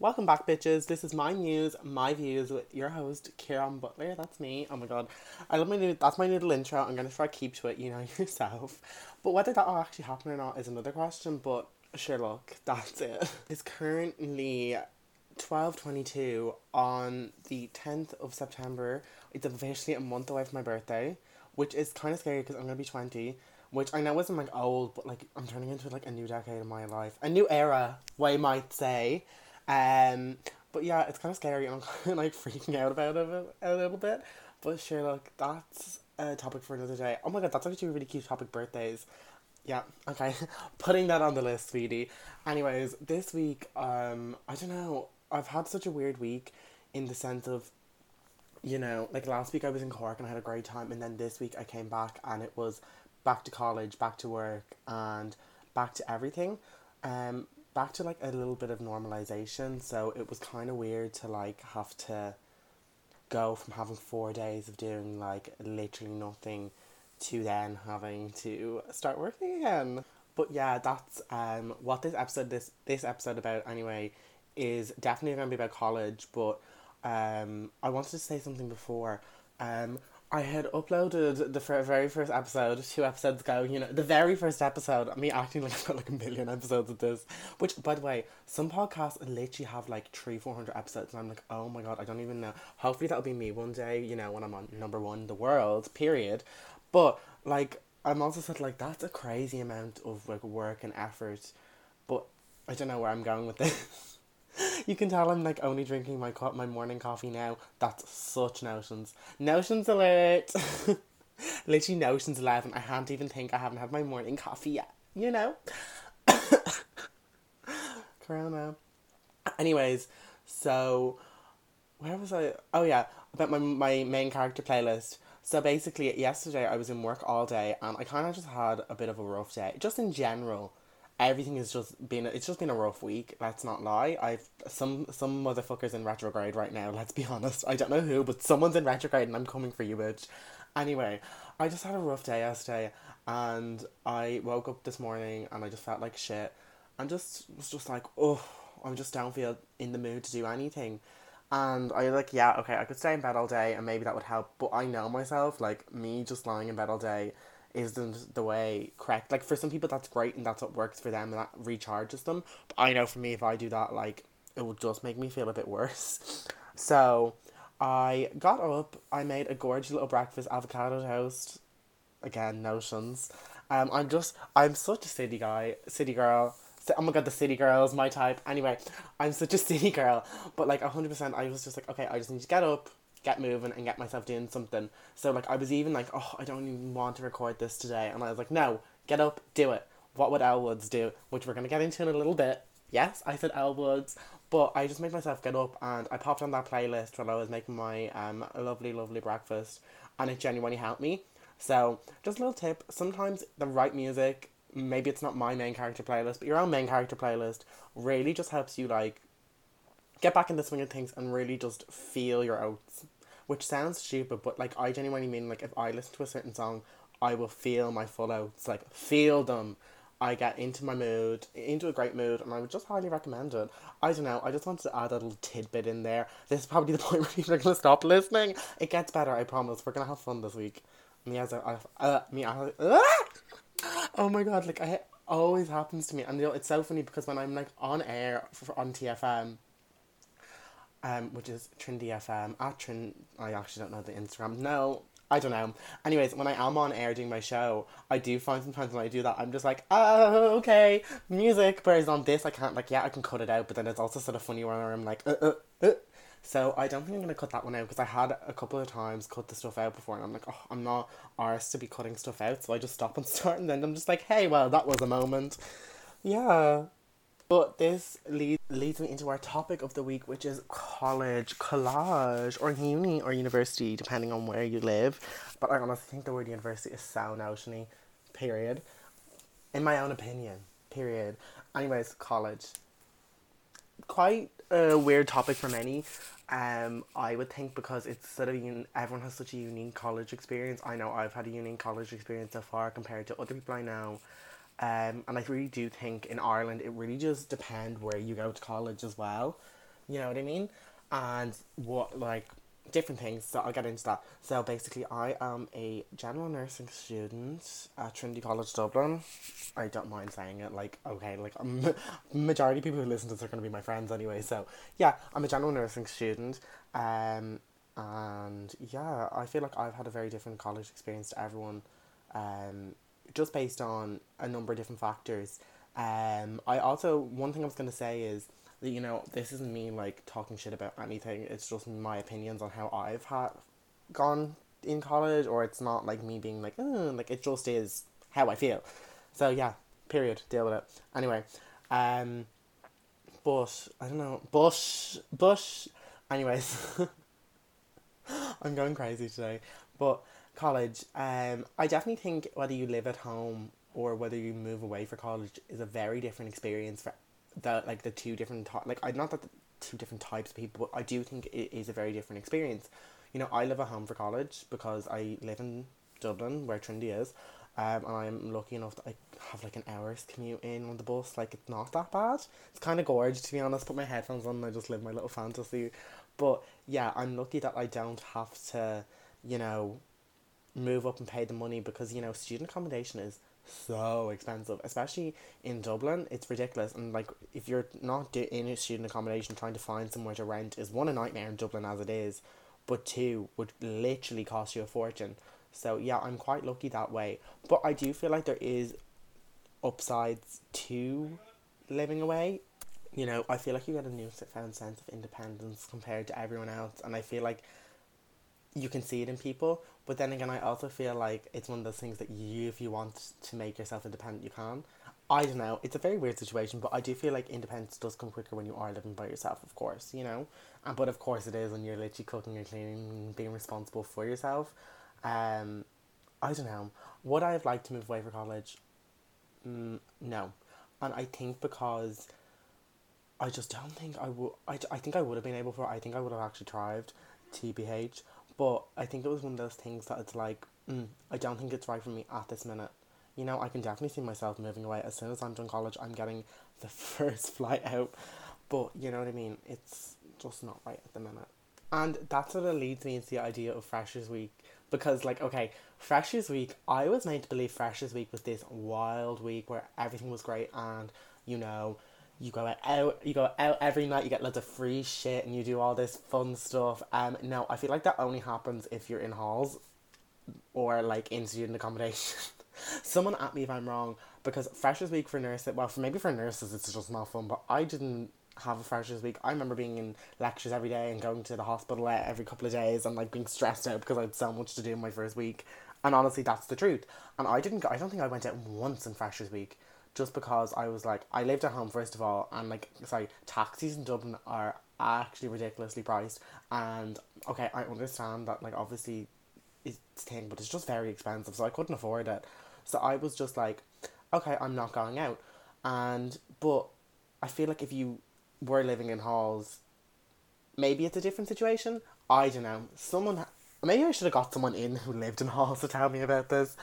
Welcome back, bitches. This is my news, my views with your host, Kieran Butler. That's me. Oh my god. I love my new that's my little intro. I'm gonna try to keep to it, you know, yourself. But whether that will actually happen or not is another question, but sure look, that's it. It's currently twelve twenty two on the tenth of September. It's officially a month away from my birthday, which is kind of scary because I'm gonna be twenty. Which I know isn't like old, but like I'm turning into like a new decade of my life, a new era, way might say. Um, but yeah, it's kind of scary I'm kind of like freaking out about it a little bit. But sure, look, that's a topic for another day. Oh my god, that's actually a really cute topic, birthdays. Yeah, okay. Putting that on the list, sweetie. Anyways, this week, um, I don't know, I've had such a weird week in the sense of, you know, like last week I was in Cork and I had a great time, and then this week I came back and it was back to college, back to work, and back to everything. Um, back to like a little bit of normalization. So it was kind of weird to like have to go from having four days of doing like literally nothing to then having to start working again. But yeah, that's um what this episode this this episode about anyway is definitely going to be about college, but um I wanted to say something before. Um I had uploaded the very first episode two episodes ago. You know, the very first episode. Me acting like I've got like a million episodes of this. Which, by the way, some podcasts literally have like three, four hundred episodes, and I'm like, oh my god, I don't even know. Hopefully, that'll be me one day. You know, when I'm on number one in the world. Period. But like, I'm also said like that's a crazy amount of like work and effort. But I don't know where I'm going with this. you can tell I'm like only drinking my co- my morning coffee now. That's such notions. Notions alert. Literally notions eleven. I can't even think I haven't had my morning coffee yet. You know. Corona. Anyways, so where was I? Oh yeah, about my my main character playlist. So basically, yesterday I was in work all day, and I kind of just had a bit of a rough day, just in general everything has just been it's just been a rough week let's not lie. I've some some motherfuckers in retrograde right now let's be honest. I don't know who but someone's in retrograde and i'm coming for you bitch. Anyway i just had a rough day yesterday and i woke up this morning and i just felt like shit. And just was just like oh i'm just don't feel in the mood to do anything. And I like, yeah, okay, I could stay in bed all day and maybe that would help, but I know myself, like me just lying in bed all day isn't the way correct. Like for some people that's great and that's what works for them and that recharges them. But I know for me if I do that like it will just make me feel a bit worse. So I got up, I made a gorgeous little breakfast avocado toast. Again, notions. Um I'm just I'm such a city guy, city girl. Oh my god, the city girl is my type. Anyway, I'm such a city girl. But like hundred percent I was just like, okay, I just need to get up, get moving and get myself doing something. So like I was even like, oh, I don't even want to record this today, and I was like, no, get up, do it. What would Elle Woods do? Which we're gonna get into in a little bit. Yes, I said Elle Woods, but I just made myself get up and I popped on that playlist while I was making my um lovely lovely breakfast, and it genuinely helped me. So just a little tip: sometimes the right music, maybe it's not my main character playlist, but your own main character playlist, really just helps you like get back in the swing of things and really just feel your oats. Which sounds stupid, but like I genuinely mean like if I listen to a certain song, I will feel my full oats, like feel them. I get into my mood, into a great mood, and I would just highly recommend it. I don't know, I just wanted to add a little tidbit in there. This is probably the point where people are gonna stop listening. It gets better, I promise. We're gonna have fun this week. Me as a, uh, me, I, uh, oh my god, like I always happens to me, and you know it's so funny because when I'm like on air for, on TFM um, which is Trinity FM at Trin. I actually don't know the Instagram. No, I don't know. Anyways, when I am on air doing my show, I do find sometimes when I do that, I'm just like, oh, okay, music. Whereas on this, I can't, like, yeah, I can cut it out, but then it's also sort of funny where I'm like, uh, uh, uh. So I don't think I'm to cut that one out because I had a couple of times cut the stuff out before and I'm like, oh, I'm not arsed to be cutting stuff out. So I just stop and start and then I'm just like, hey, well, that was a moment. Yeah. But this leads leads me into our topic of the week, which is college, collage, or uni or university, depending on where you live. But I honestly think the word university is so notiony. Period. In my own opinion. Period. Anyways, college. Quite a weird topic for many. Um, I would think because it's sort of un- everyone has such a unique college experience. I know I've had a unique college experience so far compared to other people I know. Um, and I really do think in Ireland it really just depends where you go to college as well. You know what I mean? And what, like, different things, so I'll get into that. So basically, I am a general nursing student at Trinity College Dublin. I don't mind saying it, like, okay, like, majority of people who listen to this are going to be my friends anyway, so yeah, I'm a general nursing student. Um, and yeah, I feel like I've had a very different college experience to everyone, um, just based on a number of different factors. Um, I also, one thing I was to say is, that you know this isn't me like talking shit about anything. It's just my opinions on how i've had gone in college or it's not like me being like oh, like it just is how i feel. So yeah period. Deal with it. Anyway um but i don't know bush bush anyways. I'm going crazy today. But college um i definitely think whether you live at home or whether you move away for college is a very different experience for the like the two different like I not that two different types of people, but I do think it is a very different experience. You know, I live at home for college because I live in Dublin where Trinity is, um, and I'm lucky enough that I have like an hour's commute in on the bus. Like it's not that bad. It's kind of gorgeous to be honest. Put my headphones on and I just live my little fantasy. But yeah, I'm lucky that I don't have to, you know, move up and pay the money because you know student accommodation is so expensive, especially in Dublin. It's ridiculous, and like if you're not in a student accommodation, trying to find somewhere to rent is one a nightmare in Dublin as it is, but two would literally cost you a fortune. So yeah, I'm quite lucky that way. But I do feel like there is upsides to living away. You know, I feel like you get a newfound sense of independence compared to everyone else, and I feel like you can see it in people. But then again, I also feel like it's one of those things that you, if you want to make yourself independent, you can. I don't know. It's a very weird situation, but I do feel like independence does come quicker when you are living by yourself, of course, you know? And, but of course it is when you're literally cooking and cleaning and being responsible for yourself. Um, I don't know. Would I have liked to move away for college? Mm, no. And I think because I just don't think I would. I, I think I would have been able for. I think I would have actually thrived, TBH. But I think it was one of those things that it's like, mm, I don't think it's right for me at this minute. You know, I can definitely see myself moving away. As soon as I'm done college, I'm getting the first flight out. But you know what I mean? It's just not right at the minute. And that sort of leads me into the idea of Freshers Week. Because, like, okay, Freshers Week, I was made to believe Freshers Week was this wild week where everything was great and, you know, you go out you go out every night you get loads of free shit and you do all this fun stuff. Um no i feel like that only happens if you're in halls or like in student accommodation. Someone at me if i'm wrong because freshers week for nurses well for maybe for nurses it's just not fun but i didn't have a freshers week. I remember being in lectures every day and going to the hospital every couple of days and like being stressed out because i had so much to do in my first week. And honestly that's the truth. And i didn't go, i don't think i went out once in freshers week just because I was like, I lived at home first of all, and like, sorry, taxis in Dublin are actually ridiculously priced. And okay, I understand that, like, obviously it's thing, but it's just very expensive, so I couldn't afford it. So I was just like, okay, I'm not going out. And, but I feel like if you were living in halls, maybe it's a different situation. I don't know. Someone, maybe I should have got someone in who lived in halls to tell me about this.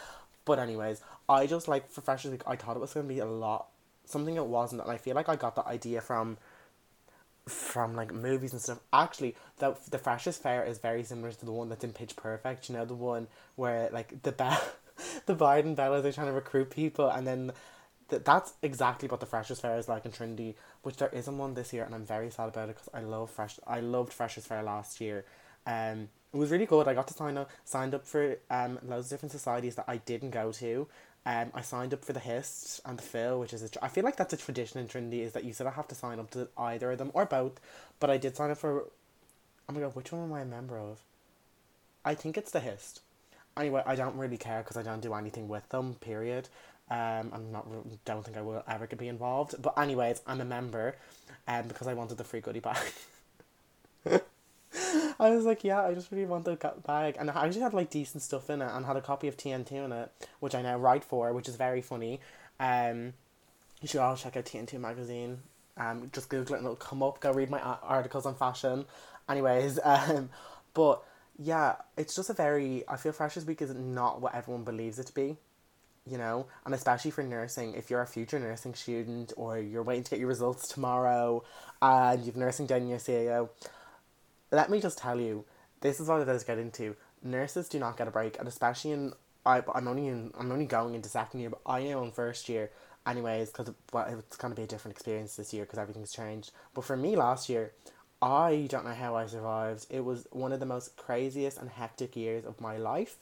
But anyways, I just like for Freshers Week, I thought it was gonna be a lot, something it wasn't, and I feel like I got the idea from, from like movies and stuff. Actually, the the Freshers Fair is very similar to the one that's in Pitch Perfect. You know, the one where like the Bell, the Barden Bellas are trying to recruit people, and then. Th- that's exactly what the Freshers Fair is like in Trinity, which there isn't one this year, and I'm very sad about it because I love fresh. I loved Freshers Fair last year, um, it was really good. I got to sign up, signed up for um loads of different societies that I didn't go to. Um, I signed up for the Hist and the Phil, which is a, I feel like that's a tradition in Trinity is that you sort of have to sign up to either of them or both. But I did sign up for. Oh my god, which one am I a member of? I think it's the Hist. Anyway, I don't really care because I don't do anything with them. Period. Um, I'm not. Don't think I will ever be involved. But anyways, I'm a member, um, because I wanted the free goodie bag. I was like, yeah, I just really want the bag, and I actually had like decent stuff in it, and had a copy of TN2 in it, which I now write for, which is very funny. Um, you should all check out TN2 magazine. Um, just Google it and it'll come up. Go read my articles on fashion. Anyways, um, but yeah, it's just a very. I feel Freshers Week is not what everyone believes it to be. you know, and especially for nursing, if you're a future nursing student or you're waiting to get your results tomorrow and you've nursing done in your CAO, let me just tell you, this is what it is get into. Nurses do not get a break, and especially in I I'm only in I'm only going into second year, but I am in first year, anyways, because well, it's gonna be a different experience this year because everything's changed. But for me last year, I don't know how I survived. It was one of the most craziest and hectic years of my life,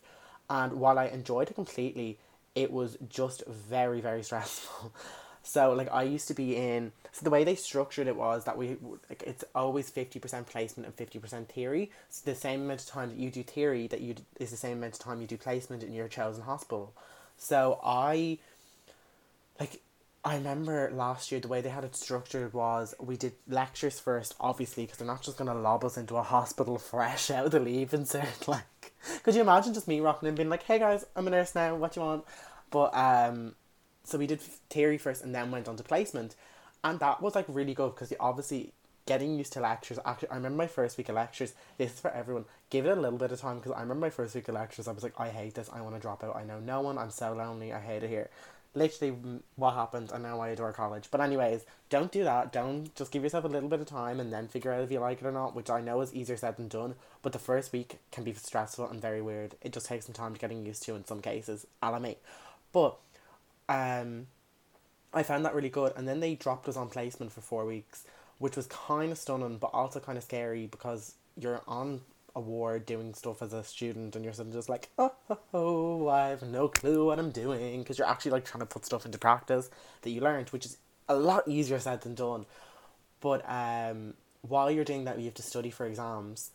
and while I enjoyed it completely, it was just very very stressful. So like I used to be in so the way they structured it was that we like it's always fifty percent placement and fifty percent theory. So the same amount of time that you do theory that you is the same amount of time you do placement in your chosen hospital. So I like I remember last year the way they had it structured was we did lectures first, obviously, because they're not just gonna lob us into a hospital fresh out of the leaving cert. Like, could you imagine just me rocking and being like, "Hey guys, I'm a nurse now. What do you want?" But um, so we did theory first and then went on to placement. And that was like really good because obviously getting used to lectures actually i remember my first week of lectures this is for everyone give it a little bit of time because i remember my first week of lectures i was like i hate this i want to drop out i know no one i'm so lonely i hate it here. Literally mm, what happened and now i adore college. But anyways don't do that don't just give yourself a little bit of time and then figure out if you like it or not which i know is easier said than done but the first week can be stressful and very weird. It just takes some time to getting used to in some cases a la me. But um, I found that really good. And then they dropped us on placement for four weeks, which was kind of stunning, but also kind of scary because you're on a ward doing stuff as a student and you're of just like, oh, oh, oh I have no clue what I'm doing because you're actually like trying to put stuff into practice that you learned, which is a lot easier said than done. But um, while you're doing that, you have to study for exams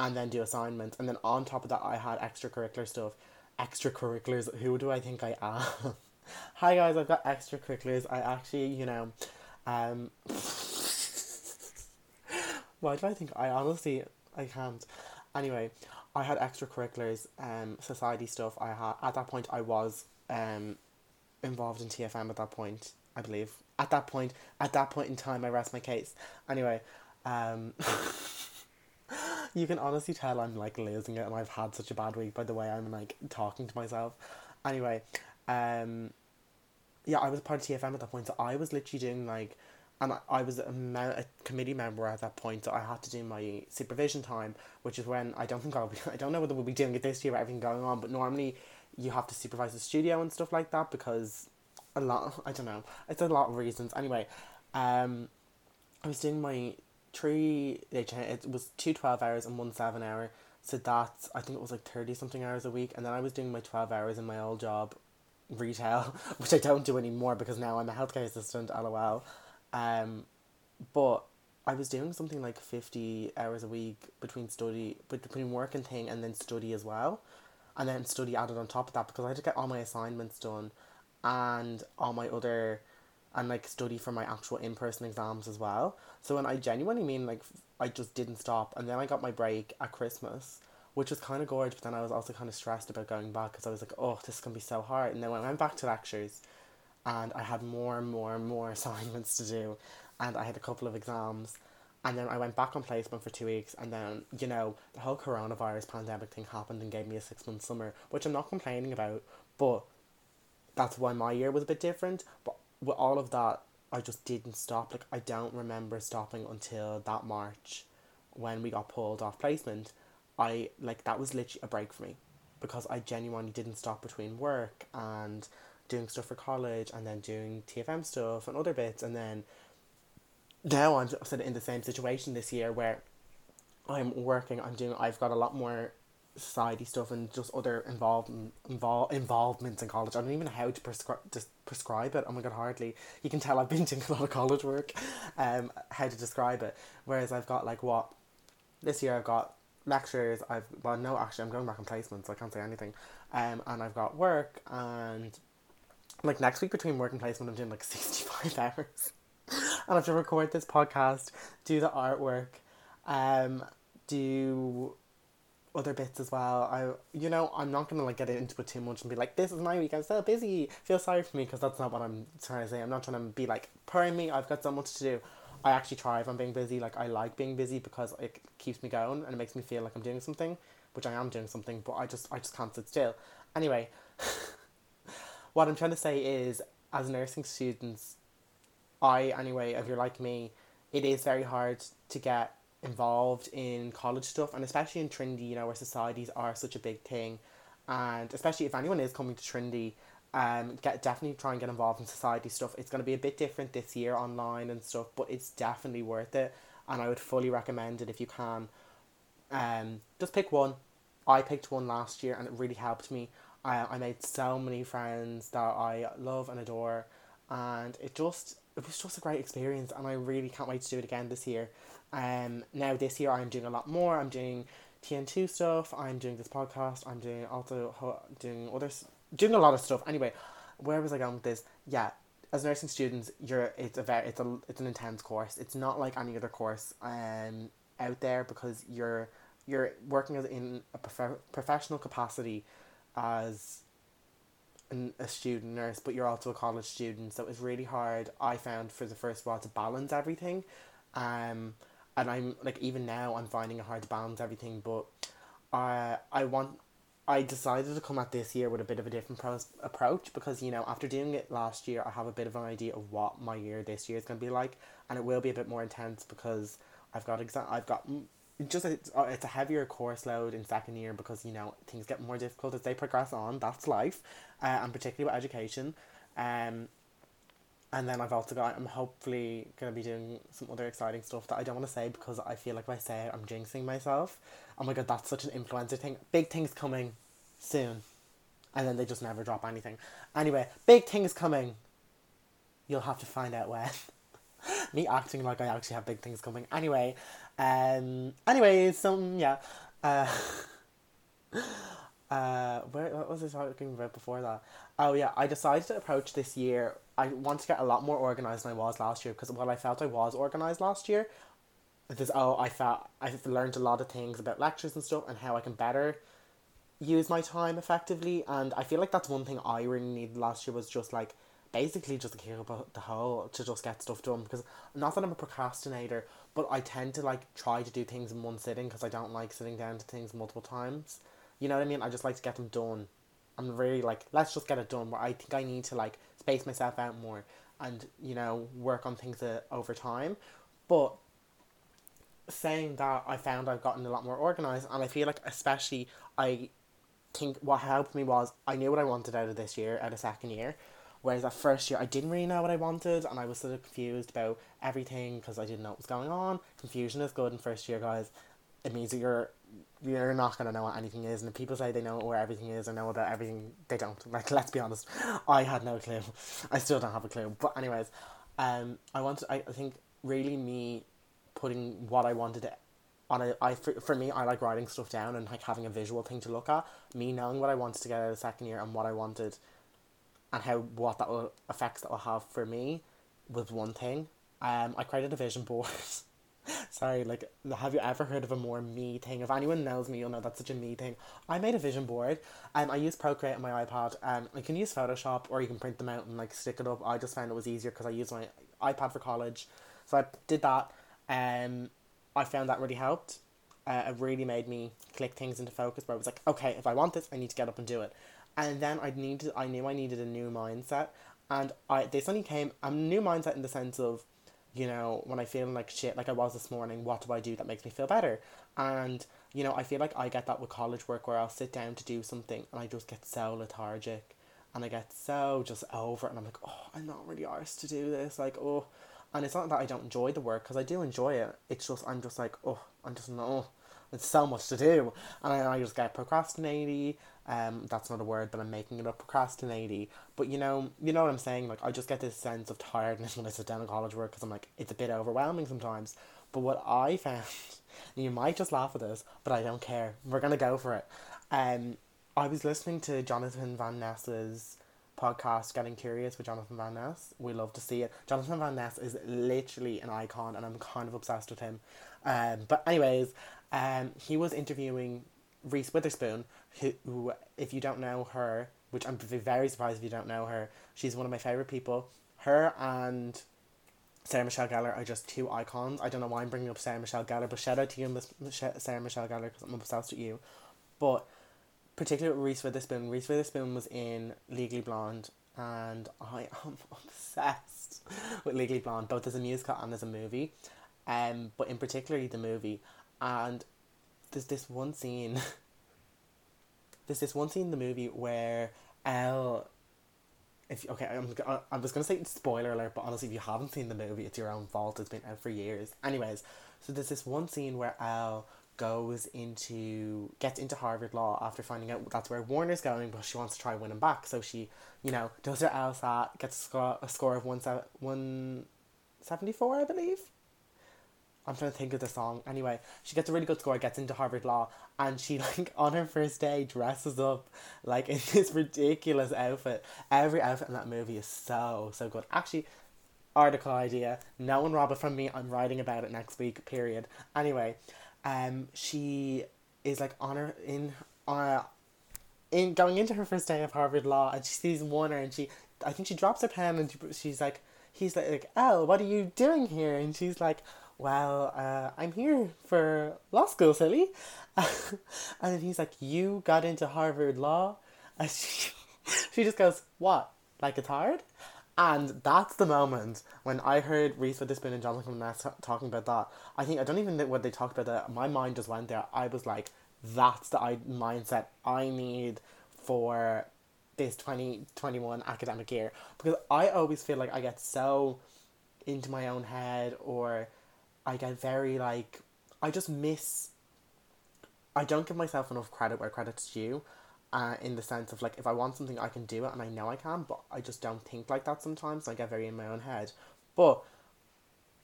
and then do assignments. And then on top of that, I had extracurricular stuff. Extracurriculars, who do I think I am? Hi guys, I've got extra extracurriculars. I actually, you know, um, why do I think I honestly I can't. Anyway, I had extracurriculars, um, society stuff. I had at that point I was um, involved in TFM at that point. I believe at that point at that point in time I rest my case. Anyway, um. you can honestly tell I'm like losing it and I've had such a bad week by the way I'm like talking to myself. Anyway, um yeah, I was part of TFM at that point, so I was literally doing like, and I, I was a, me- a committee member at that point, so I had to do my supervision time, which is when I don't think I'll be, I don't know whether we'll be doing it this year everything going on, but normally you have to supervise the studio and stuff like that because a lot, I don't know, it's a lot of reasons. Anyway, um, I was doing my three, it was two 12 hours and one 7 hour, so that's, I think it was like 30 something hours a week, and then I was doing my 12 hours in my old job retail, which I don't do anymore because now I'm a healthcare assistant, lol. Um, but I was doing something like 50 hours a week between study, between work and thing, and then study as well. And then study added on top of that because I had to get all my assignments done and all my other, and like study for my actual in person exams as well. So, when I genuinely mean like I just didn't stop, and then I got my break at Christmas which was kind of gorgeous. But then I was also kind of stressed about going back because I was like, oh, this is gonna be so hard. And then when I went back to lectures, and I had more and more and more assignments to do, and I had a couple of exams. And then I went back on placement for two weeks, and then, you know, the whole coronavirus pandemic thing happened and gave me a six month summer, which I'm not complaining about, but that's why my year was a bit different. But with all of that, I just didn't stop. Like, I don't remember stopping until that March when we got pulled off placement. I like that was literally a break for me because I genuinely didn't stop between work and doing stuff for college and then doing TFM stuff and other bits and then now I'm sort of in the same situation this year where I'm working I'm doing I've got a lot more society stuff and just other involved involve involvements in college. I don't even know how to prescribe just prescribe it. Oh my god, hardly. You can tell I've been doing a lot of college work. Um, how to describe it. Whereas I've got like what this year I've got lectures. I've well, no, actually, I'm going back on placements. so I can't say anything. Um, and I've got work, and like next week between work and placement, I'm doing like sixty five hours, and I have to record this podcast, do the artwork, um, do other bits as well. I, you know, I'm not gonna like get into it too much and be like, "This is my week. I'm so busy." Feel sorry for me because that's not what I'm trying to say. I'm not trying to be like, "Pardon me, I've got so much to do." I actually thrive on being busy. Like I like being busy because it keeps me going and it makes me feel like I'm doing something, which I am doing something. But I just I just can't sit still. Anyway, what I'm trying to say is, as nursing students, I anyway, if you're like me, it is very hard to get involved in college stuff, and especially in Trinity, you know, where societies are such a big thing, and especially if anyone is coming to Trinity, um, get definitely try and get involved in society stuff. It's gonna be a bit different this year online and stuff, but it's definitely worth it, and I would fully recommend it if you can. Um, just pick one. I picked one last year, and it really helped me. I I made so many friends that I love and adore, and it just it was just a great experience, and I really can't wait to do it again this year. Um, now this year I'm doing a lot more. I'm doing TN two stuff. I'm doing this podcast. I'm doing also doing others, doing a lot of stuff. Anyway, where was I going with this? Yeah, as nursing students, you're it's a very it's a it's an intense course. It's not like any other course um out there because you're you're working in a prof- professional capacity as an, a student nurse, but you're also a college student, so it's really hard. I found for the first while to balance everything, um, and I'm like even now I'm finding it hard to balance everything. But I I want I decided to come at this year with a bit of a different pros- approach because you know after doing it last year I have a bit of an idea of what my year this year is going to be like, and it will be a bit more intense because I've got exam I've got just it's, uh, it's a heavier course load in second year because you know things get more difficult as they progress on that's life uh, and particularly with education um and then I've also got I'm hopefully gonna be doing some other exciting stuff that I don't want to say because I feel like if I say it I'm jinxing myself oh my god that's such an influencer thing big things coming soon and then they just never drop anything anyway big things coming you'll have to find out when me acting like I actually have big things coming anyway um. Anyway, some yeah. Uh. Uh, where what was I talking about before that? Oh yeah, I decided to approach this year. I want to get a lot more organized than I was last year because while I felt I was organized last year, this oh I felt I've learned a lot of things about lectures and stuff and how I can better use my time effectively. And I feel like that's one thing I really needed last year was just like basically just to kick up the hole to just get stuff done because not that I'm a procrastinator, but I tend to like try to do things in one sitting because I don't like sitting down to things multiple times. You know what I mean? I just like to get them done. I'm really like let's just get it done. Where I think I need to like space myself out more and you know work on things uh, over time, but saying that I found I've gotten a lot more organized and I feel like especially I think what helped me was I knew what I wanted out of this year, out of second year, Whereas that first year, I didn't really know what I wanted, and I was sort of confused about everything because I didn't know what was going on. Confusion is good in first year, guys. It means that you're you're not gonna know what anything is, and people say they know where everything is or know about everything, they don't. Like, let's be honest, I had no clue. I still don't have a clue. But anyways, um, I wanted. I, I think really me putting what I wanted on a I for, for me I like writing stuff down and like having a visual thing to look at. Me knowing what I wanted to get out of the second year and what I wanted and how what that will effects that will have for me was one thing. Um, I created a vision board. Sorry, like, have you ever heard of a more me thing? If anyone knows me, you'll know that's such a me thing. I made a vision board. Um, I use Procreate on my iPad. Um, I can use Photoshop or you can print them out and like stick it up. I just found it was easier because I use my iPad for college, so I did that. Um, I found that really helped. Uh, it really made me click things into focus. Where I was like, okay, if I want this, I need to get up and do it and then I needed I knew I needed a new mindset, and I this only came a new mindset in the sense of, you know, when I feel like shit like I was this morning, what do I do that makes me feel better? And you know, I feel like I get that with college work where I'll sit down to do something and I just get so lethargic, and I get so just over it, and I'm like, oh, I'm not really arsed to do this, like oh. And it's not that I don't enjoy the work because I do enjoy it. It's just I'm just like oh I'm just no, it's so much to do, and I, I just get procrastinating um, that's not a word, but I'm making it up. Procrastinating, but you know, you know what I'm saying. Like I just get this sense of tiredness when I sit down at college work because I'm like, it's a bit overwhelming sometimes. But what I found, you might just laugh at this, but I don't care. We're gonna go for it. Um, I was listening to Jonathan Van Ness's podcast, Getting Curious with Jonathan Van Ness. We love to see it. Jonathan Van Ness is literally an icon, and I'm kind of obsessed with him. Um, but anyways, um, he was interviewing Reese Witherspoon, who, who, if you don't know her, which I'm very surprised if you don't know her, she's one of my favorite people. Her and Sarah Michelle Gellar are just two icons. I don't know why I'm bringing up Sarah Michelle Gellar, but shout out to you, Sarah Michelle Gellar, because I'm obsessed with you. But particularly with Reese Witherspoon, Reese Witherspoon was in Legally Blonde, and I am obsessed with Legally Blonde, both as a musical and as a movie. Um, but in particularly the movie, and there's this one scene. there's this one scene in the movie where Elle. If okay, I'm I was gonna say spoiler alert, but honestly, if you haven't seen the movie, it's your own fault. It's been out for years. Anyways, so there's this one scene where Elle goes into gets into Harvard Law after finding out that's where Warner's going, but she wants to try winning back. So she, you know, does her LSAT, gets a score, a score of one seventy four, I believe. I'm trying to think of the song. Anyway, she gets a really good score, gets into Harvard Law, and she like on her first day dresses up like in this ridiculous outfit. Every outfit in that movie is so so good. Actually, article idea. No one rob it from me. I'm writing about it next week. Period. Anyway, um, she is like on her in uh, in going into her first day of Harvard Law, and she sees Warner, and she I think she drops her pen, and she's like, he's like, like Elle, what are you doing here? And she's like, well, uh, I'm here for law school, silly. and then he's like, you got into Harvard Law, and she, she just goes, what? Like it's hard? And that's the moment when I heard Reese Witherspoon and Jonathan Ness talking about that. I think I don't even know what they talked about. That my mind just went there. I was like, "That's the I- mindset I need for this 2021 academic year." Because I always feel like I get so into my own head, or I get very like I just miss. I don't give myself enough credit where credit's due uh, in the sense of like if I want something I can do it and I know I can but I just don't think like that sometimes I get very in my own head. But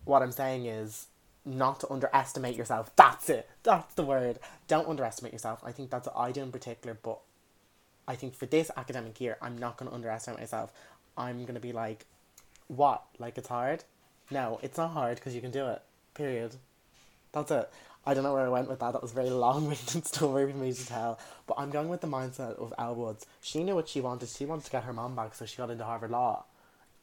what I'm saying is not to underestimate yourself. That's it. That's the word. Don't underestimate yourself. I think that's what I do in particular but I think for this academic year I'm not going to underestimate myself. I'm going to be like what? Like it's hard? No it's not hard because you can do it period that's it I don't know where I went with that. That was a very long-winded story for me to tell. But I'm going with the mindset of Elle Woods. She knew what she wanted. She wanted to get her mom back, so she got into Harvard Law,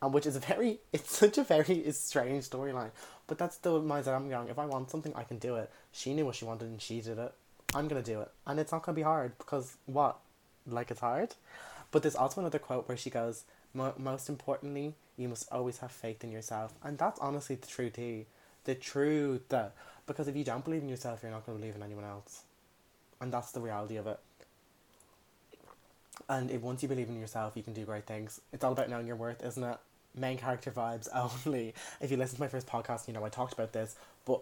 and which is a very, it's such a very strange storyline. But that's the mindset I'm going. If I want something, I can do it. She knew what she wanted, and she did it. I'm gonna do it, and it's not gonna be hard because what, like it's hard. But there's also another quote where she goes, "Most importantly, you must always have faith in yourself," and that's honestly the truth. The truth. That because if you don't believe in yourself, you're not going to believe in anyone else. And that's the reality of it. And if once you believe in yourself, you can do great things. It's all about knowing your worth, isn't it? Main character vibes only. If you listen to my first podcast, you know I talked about this. But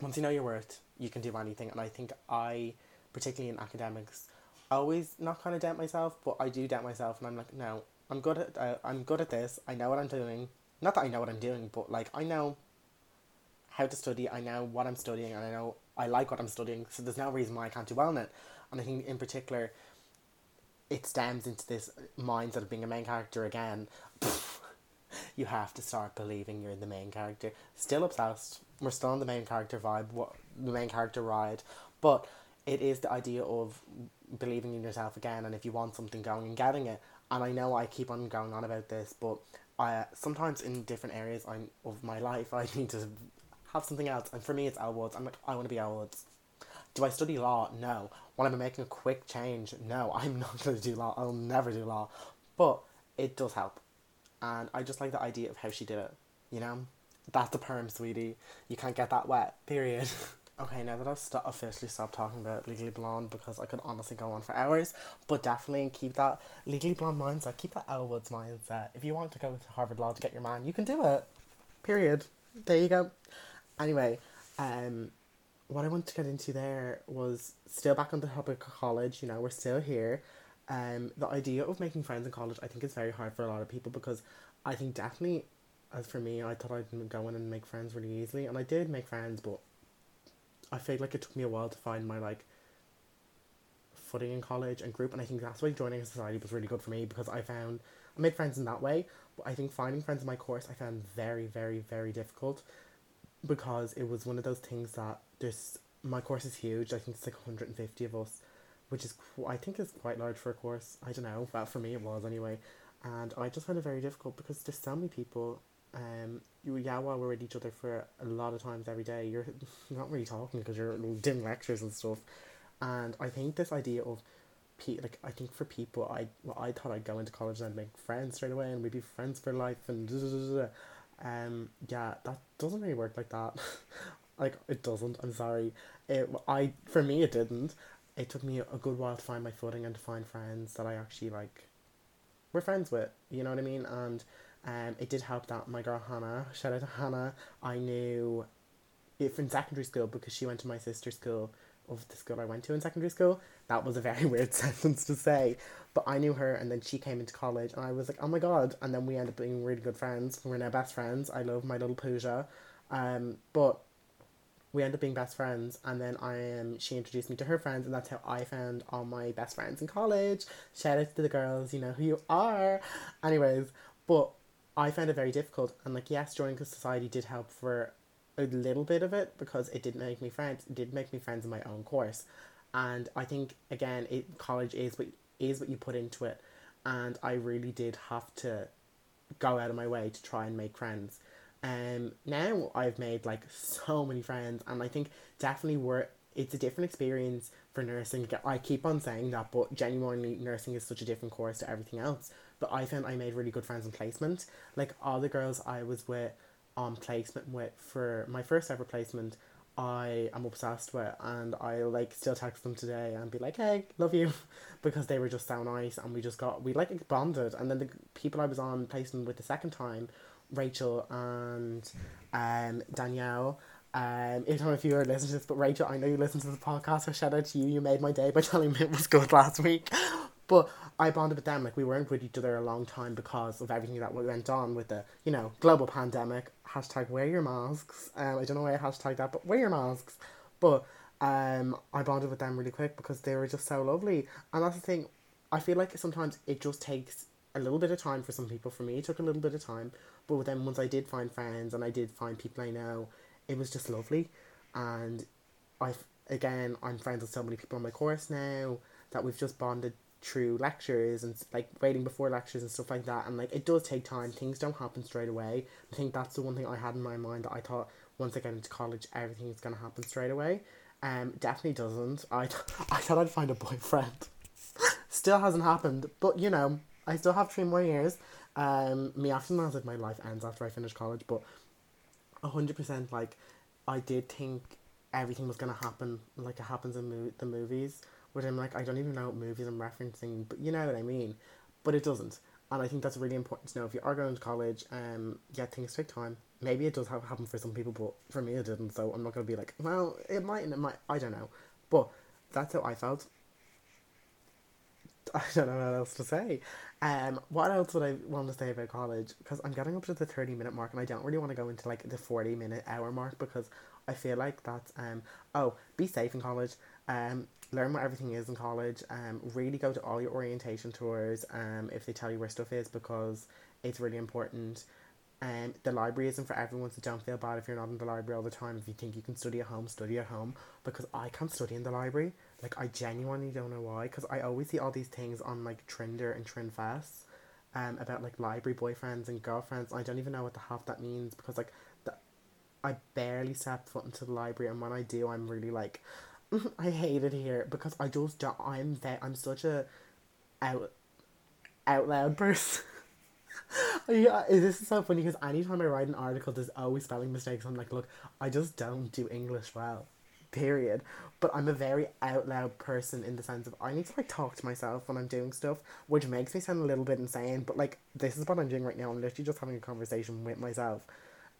once you know your worth, you can do anything. And I think I, particularly in academics, always not kind of doubt myself, but I do doubt myself, and I'm like, no, I'm good at uh, I'm good at this. I know what I'm doing. Not that I know what I'm doing, but like I know how to study, I know what I'm studying, and I know I like what I'm studying, so there's no reason why I can't do well in it. And I think, in particular, it stems into this mindset of being a main character again. you have to start believing you're the main character. Still obsessed. We're still on the main character vibe, what the main character ride, but it is the idea of believing in yourself again, and if you want something going and getting it. And I know I keep on going on about this, but I sometimes in different areas I, of my life I need to have something else. And for me, it's Elle Woods. I'm like, I want to be Elle Woods. Do I study law? No. Want to be making a quick change? No, I'm not going to do law. I'll never do law. But it does help. And I just like the idea of how she did it. You know? That's a perm, sweetie. You can't get that wet. Period. okay, now that I've st- officially stopped talking about Legally Blonde because I could honestly go on for hours, but definitely keep that Legally Blonde mindset, keep that Elwoods Woods mindset. If you want to go to Harvard Law to get your man, you can do it. Period. There you go. Anyway, um, what I want to get into there was still back on the topic of college. You know, we're still here. Um, the idea of making friends in college, I think, is very hard for a lot of people because I think definitely, as for me, I thought I'd go in and make friends really easily, and I did make friends, but I feel like it took me a while to find my like footing in college and group, and I think that's why joining a society was really good for me because I found I made friends in that way, but I think finding friends in my course I found very, very, very difficult because it was one of those things that there's my course is huge. I think it's like 150 of us, which is I think is quite large for a course. I don't know, but for me it was anyway. And I just found it very difficult because there's so many people. Um, you yeah, while we're with each other for a lot of times every day, you're not really talking because you're doing lectures and stuff. And I think this idea of like I think for people, I well, I thought I'd go into college and I'd make friends straight away and we'd be friends for life and da, da, da. Um yeah that doesn't really work like that. like it doesn't. I'm sorry. It I for me it didn't. It took me a good while to find my footing and to find friends that I actually like. We're friends with, you know what I mean, and um, it did help that my girl Hannah, shout out to Hannah, I knew it from secondary school because she went to my sister's school of the school I went to in secondary school. That was a very weird sentence to say, but I knew her, and then she came into college, and I was like, oh my god! And then we ended up being really good friends. We're now best friends. I love my little Pooja, um, but we ended up being best friends, and then I um, she introduced me to her friends, and that's how I found all my best friends in college. Shout out to the girls, you know who you are. Anyways, but I found it very difficult, and like yes, joining society did help for a little bit of it because it did make me friends. It did make me friends in my own course, and I think again, it college is what is what you put into it, and I really did have to go out of my way to try and make friends. Um, now I've made like so many friends, and I think definitely we're it's a different experience for nursing. I keep on saying that, but genuinely, nursing is such a different course to everything else. But I found I made really good friends in placement. Like all the girls I was with on placement with for my first ever placement, I am obsessed with, and I like still text them today and be like, "Hey, love you," because they were just so nice, and we just got we like bonded. And then the people I was on placement with the second time, Rachel and um Danielle. Um, know if you are listening to this, but Rachel, I know you listen to the podcast, so shout out to you. You made my day by telling me it was good last week. But I bonded with them, like we weren't with each other a long time because of everything that went on with the, you know, global pandemic. Hashtag wear your masks. Um, I don't know why I hashtag that, but wear your masks. But um, I bonded with them really quick because they were just so lovely. And that's the thing, I feel like sometimes it just takes a little bit of time for some people. For me, it took a little bit of time. But then once I did find friends and I did find people I know, it was just lovely. And I, again, I'm friends with so many people on my course now that we've just bonded through lectures and like waiting before lectures and stuff like that and like it does take time. Things don't happen straight away. I think that's the one thing i had in my mind that i thought once i get into college everything is going to happen straight away. Um definitely doesn't. I i thought i'd find a boyfriend. Still hasn't happened but you know i still have three more years. Um me after that like my life ends after i finish college but 100% like i did think everything was going to happen like it happens in mo- the movies which I'm like, I don't even know what movies I'm referencing, but you know what I mean. But it doesn't. And I think that's really important to know. If you are going to college, um, yeah, things take time. Maybe it does have happen for some people, but for me it didn't. So I'm not gonna be like, well, it might and it might. I don't know, but that's how I felt. I don't know what else to say. Um, what else would I want to say about college? Because I'm getting up to the thirty minute mark, and I don't really want to go into like the forty minute hour mark because I feel like that's um. Oh, be safe in college. Um, learn what everything is in college. Um, really go to all your orientation tours. Um, if they tell you where stuff is because it's really important. Um, the library isn't for everyone, so don't feel bad if you're not in the library all the time. If you think you can study at home, study at home. Because I can't study in the library. Like, I genuinely don't know why. Because I always see all these things on, like, Trinder and Trinfess um, about, like, library boyfriends and girlfriends. I don't even know what the half that means. Because, like, the, I barely step foot into the library. And when I do, I'm really, like, I hate it here because I just don't. I'm that I'm such a out out loud person. yeah, this is so funny because anytime I write an article, there's always spelling mistakes. I'm like, look, I just don't do English well, period. But I'm a very out loud person in the sense of I need to like talk to myself when I'm doing stuff, which makes me sound a little bit insane. But like, this is what I'm doing right now. I'm literally just having a conversation with myself.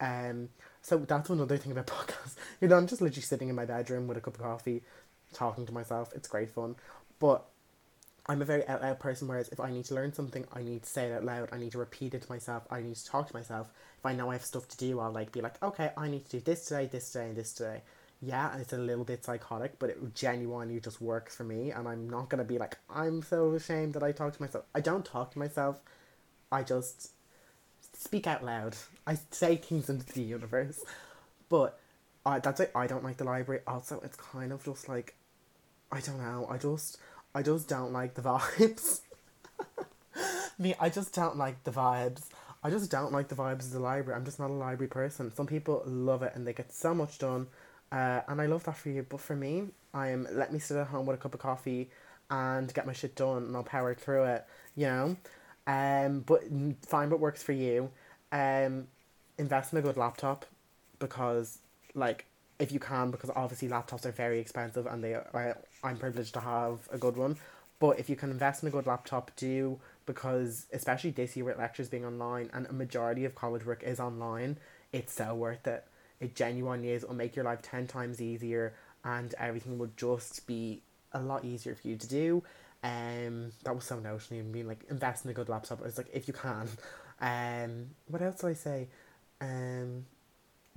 Um, so that's another thing about podcasts. You know, I'm just literally sitting in my bedroom with a cup of coffee, talking to myself. It's great fun. But I'm a very out loud person, whereas if I need to learn something, I need to say it out loud. I need to repeat it to myself. I need to talk to myself. If I know I have stuff to do, I'll like be like, okay, I need to do this today, this today, and this today. Yeah, it's a little bit psychotic, but it genuinely just works for me. And I'm not gonna be like, I'm so ashamed that I talk to myself. I don't talk to myself. I just speak out loud. I say things into the universe. But I that's it. I don't like the library. Also, it's kind of just like I don't know. I just I just don't like the vibes. Me, I just don't like the vibes. I just don't like the vibes of the library. I'm just not a library person. Some people love it and they get so much done. Uh, and I love that for you. But for me, I am let me sit at home with a cup of coffee and get my shit done and I'll power through it, you know? Um, but find what works for you. Um, invest in a good laptop because, like, if you can, because obviously laptops are very expensive and they are, I'm privileged to have a good one. But if you can invest in a good laptop, do because especially this year with lectures being online and a majority of college work is online, it's so worth it. It genuinely is. It'll make your life ten times easier and everything will just be a lot easier for you to do. Um, that was so notional. mean, like invest in a good laptop. It's like if you can. Um, what else do I say? Um,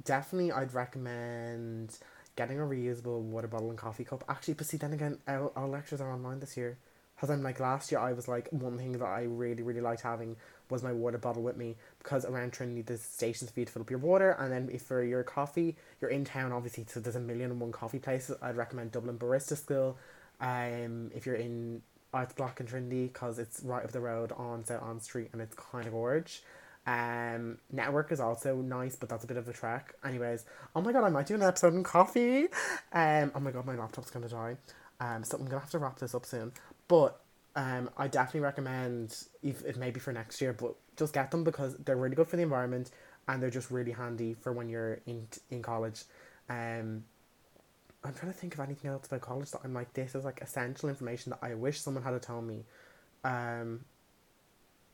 definitely I'd recommend getting a reusable water bottle and coffee cup. Actually, but see then again, our, our lectures are online this year. Because I'm like last year, I was like one thing that I really really liked having was my water bottle with me because around Trinity the stations for you to fill up your water and then if for your coffee you're in town obviously so there's a million and one coffee places I'd recommend Dublin Barista School um if you're in Arts Block in Trinity because it's right up the road on South Anne Street and it's kind of gorge um, network is also nice, but that's a bit of a trek. Anyways, oh my god, I might do an episode on coffee. Um, oh my god, my laptop's gonna die. Um, so I'm gonna have to wrap this up soon. But um, I definitely recommend if it maybe for next year, but just get them because they're really good for the environment and they're just really handy for when you're in in college. Um, I'm trying to think of anything else about college that I'm like this is like essential information that I wish someone had told me. Um,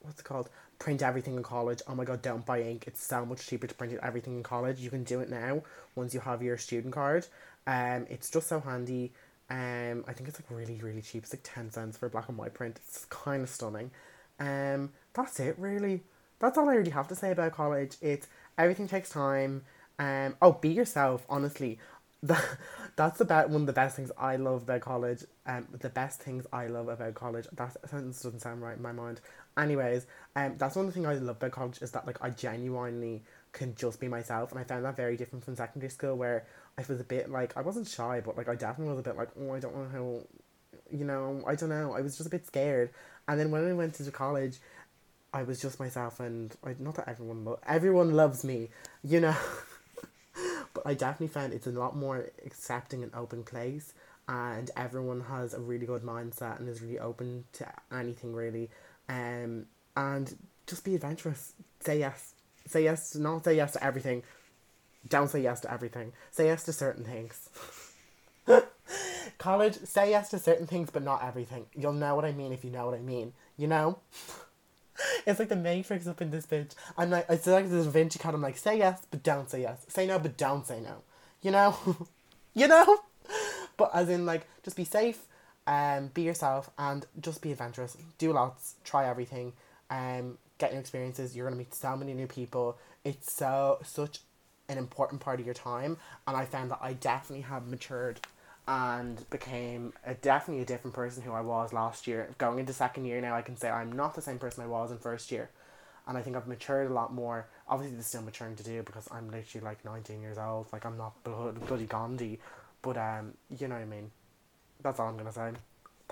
what's it called? Print everything in college. Oh my god, don't buy ink. It's so much cheaper to print everything in college. You can do it now once you have your student card. Um, it's just so handy. Um, I think it's like really, really cheap. It's like 10 cents for a black and white print. It's kind of stunning. Um, that's it, really. That's all I really have to say about college. It's everything takes time. Um, oh, be yourself, honestly. That, that's about one of the best things I love about college. Um, the best things I love about college. That sentence doesn't sound right in my mind. Anyways, um, that's one of the things I love about college is that like I genuinely can just be myself, and I found that very different from secondary school where I was a bit like I wasn't shy, but like I definitely was a bit like oh I don't know how, you know I don't know I was just a bit scared. And then when I went to college, I was just myself, and I not that everyone lo- everyone loves me, you know. but I definitely found it's a lot more accepting and open place, and everyone has a really good mindset and is really open to anything really, um, and just be adventurous. Say yes. Say yes. Not say yes to everything don't say yes to everything. Say yes to certain things. College, say yes to certain things, but not everything. You'll know what I mean if you know what I mean. You know? it's like the Matrix up in this bitch. I'm like, it's like Da Vinci Code. I'm like, say yes, but don't say yes. Say no, but don't say no. You know? you know? But as in, like, just be safe, um, be yourself, and just be adventurous. Do lots, try everything, um, get new experiences. You're going to meet so many new people. It's so, such an important part of your time and I found that I definitely have matured and became a definitely a different person who I was last year. Going into second year now I can say I'm not the same person I was in first year. And I think I've matured a lot more. Obviously there's still maturing to do because I'm literally like nineteen years old. Like I'm not bloody Gandhi. But um you know what I mean. That's all I'm gonna say.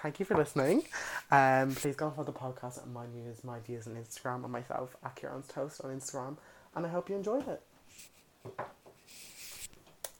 Thank you for listening. Um please go follow the podcast and my news, my views on Instagram and myself at Kieran's Toast on Instagram. And I hope you enjoyed it.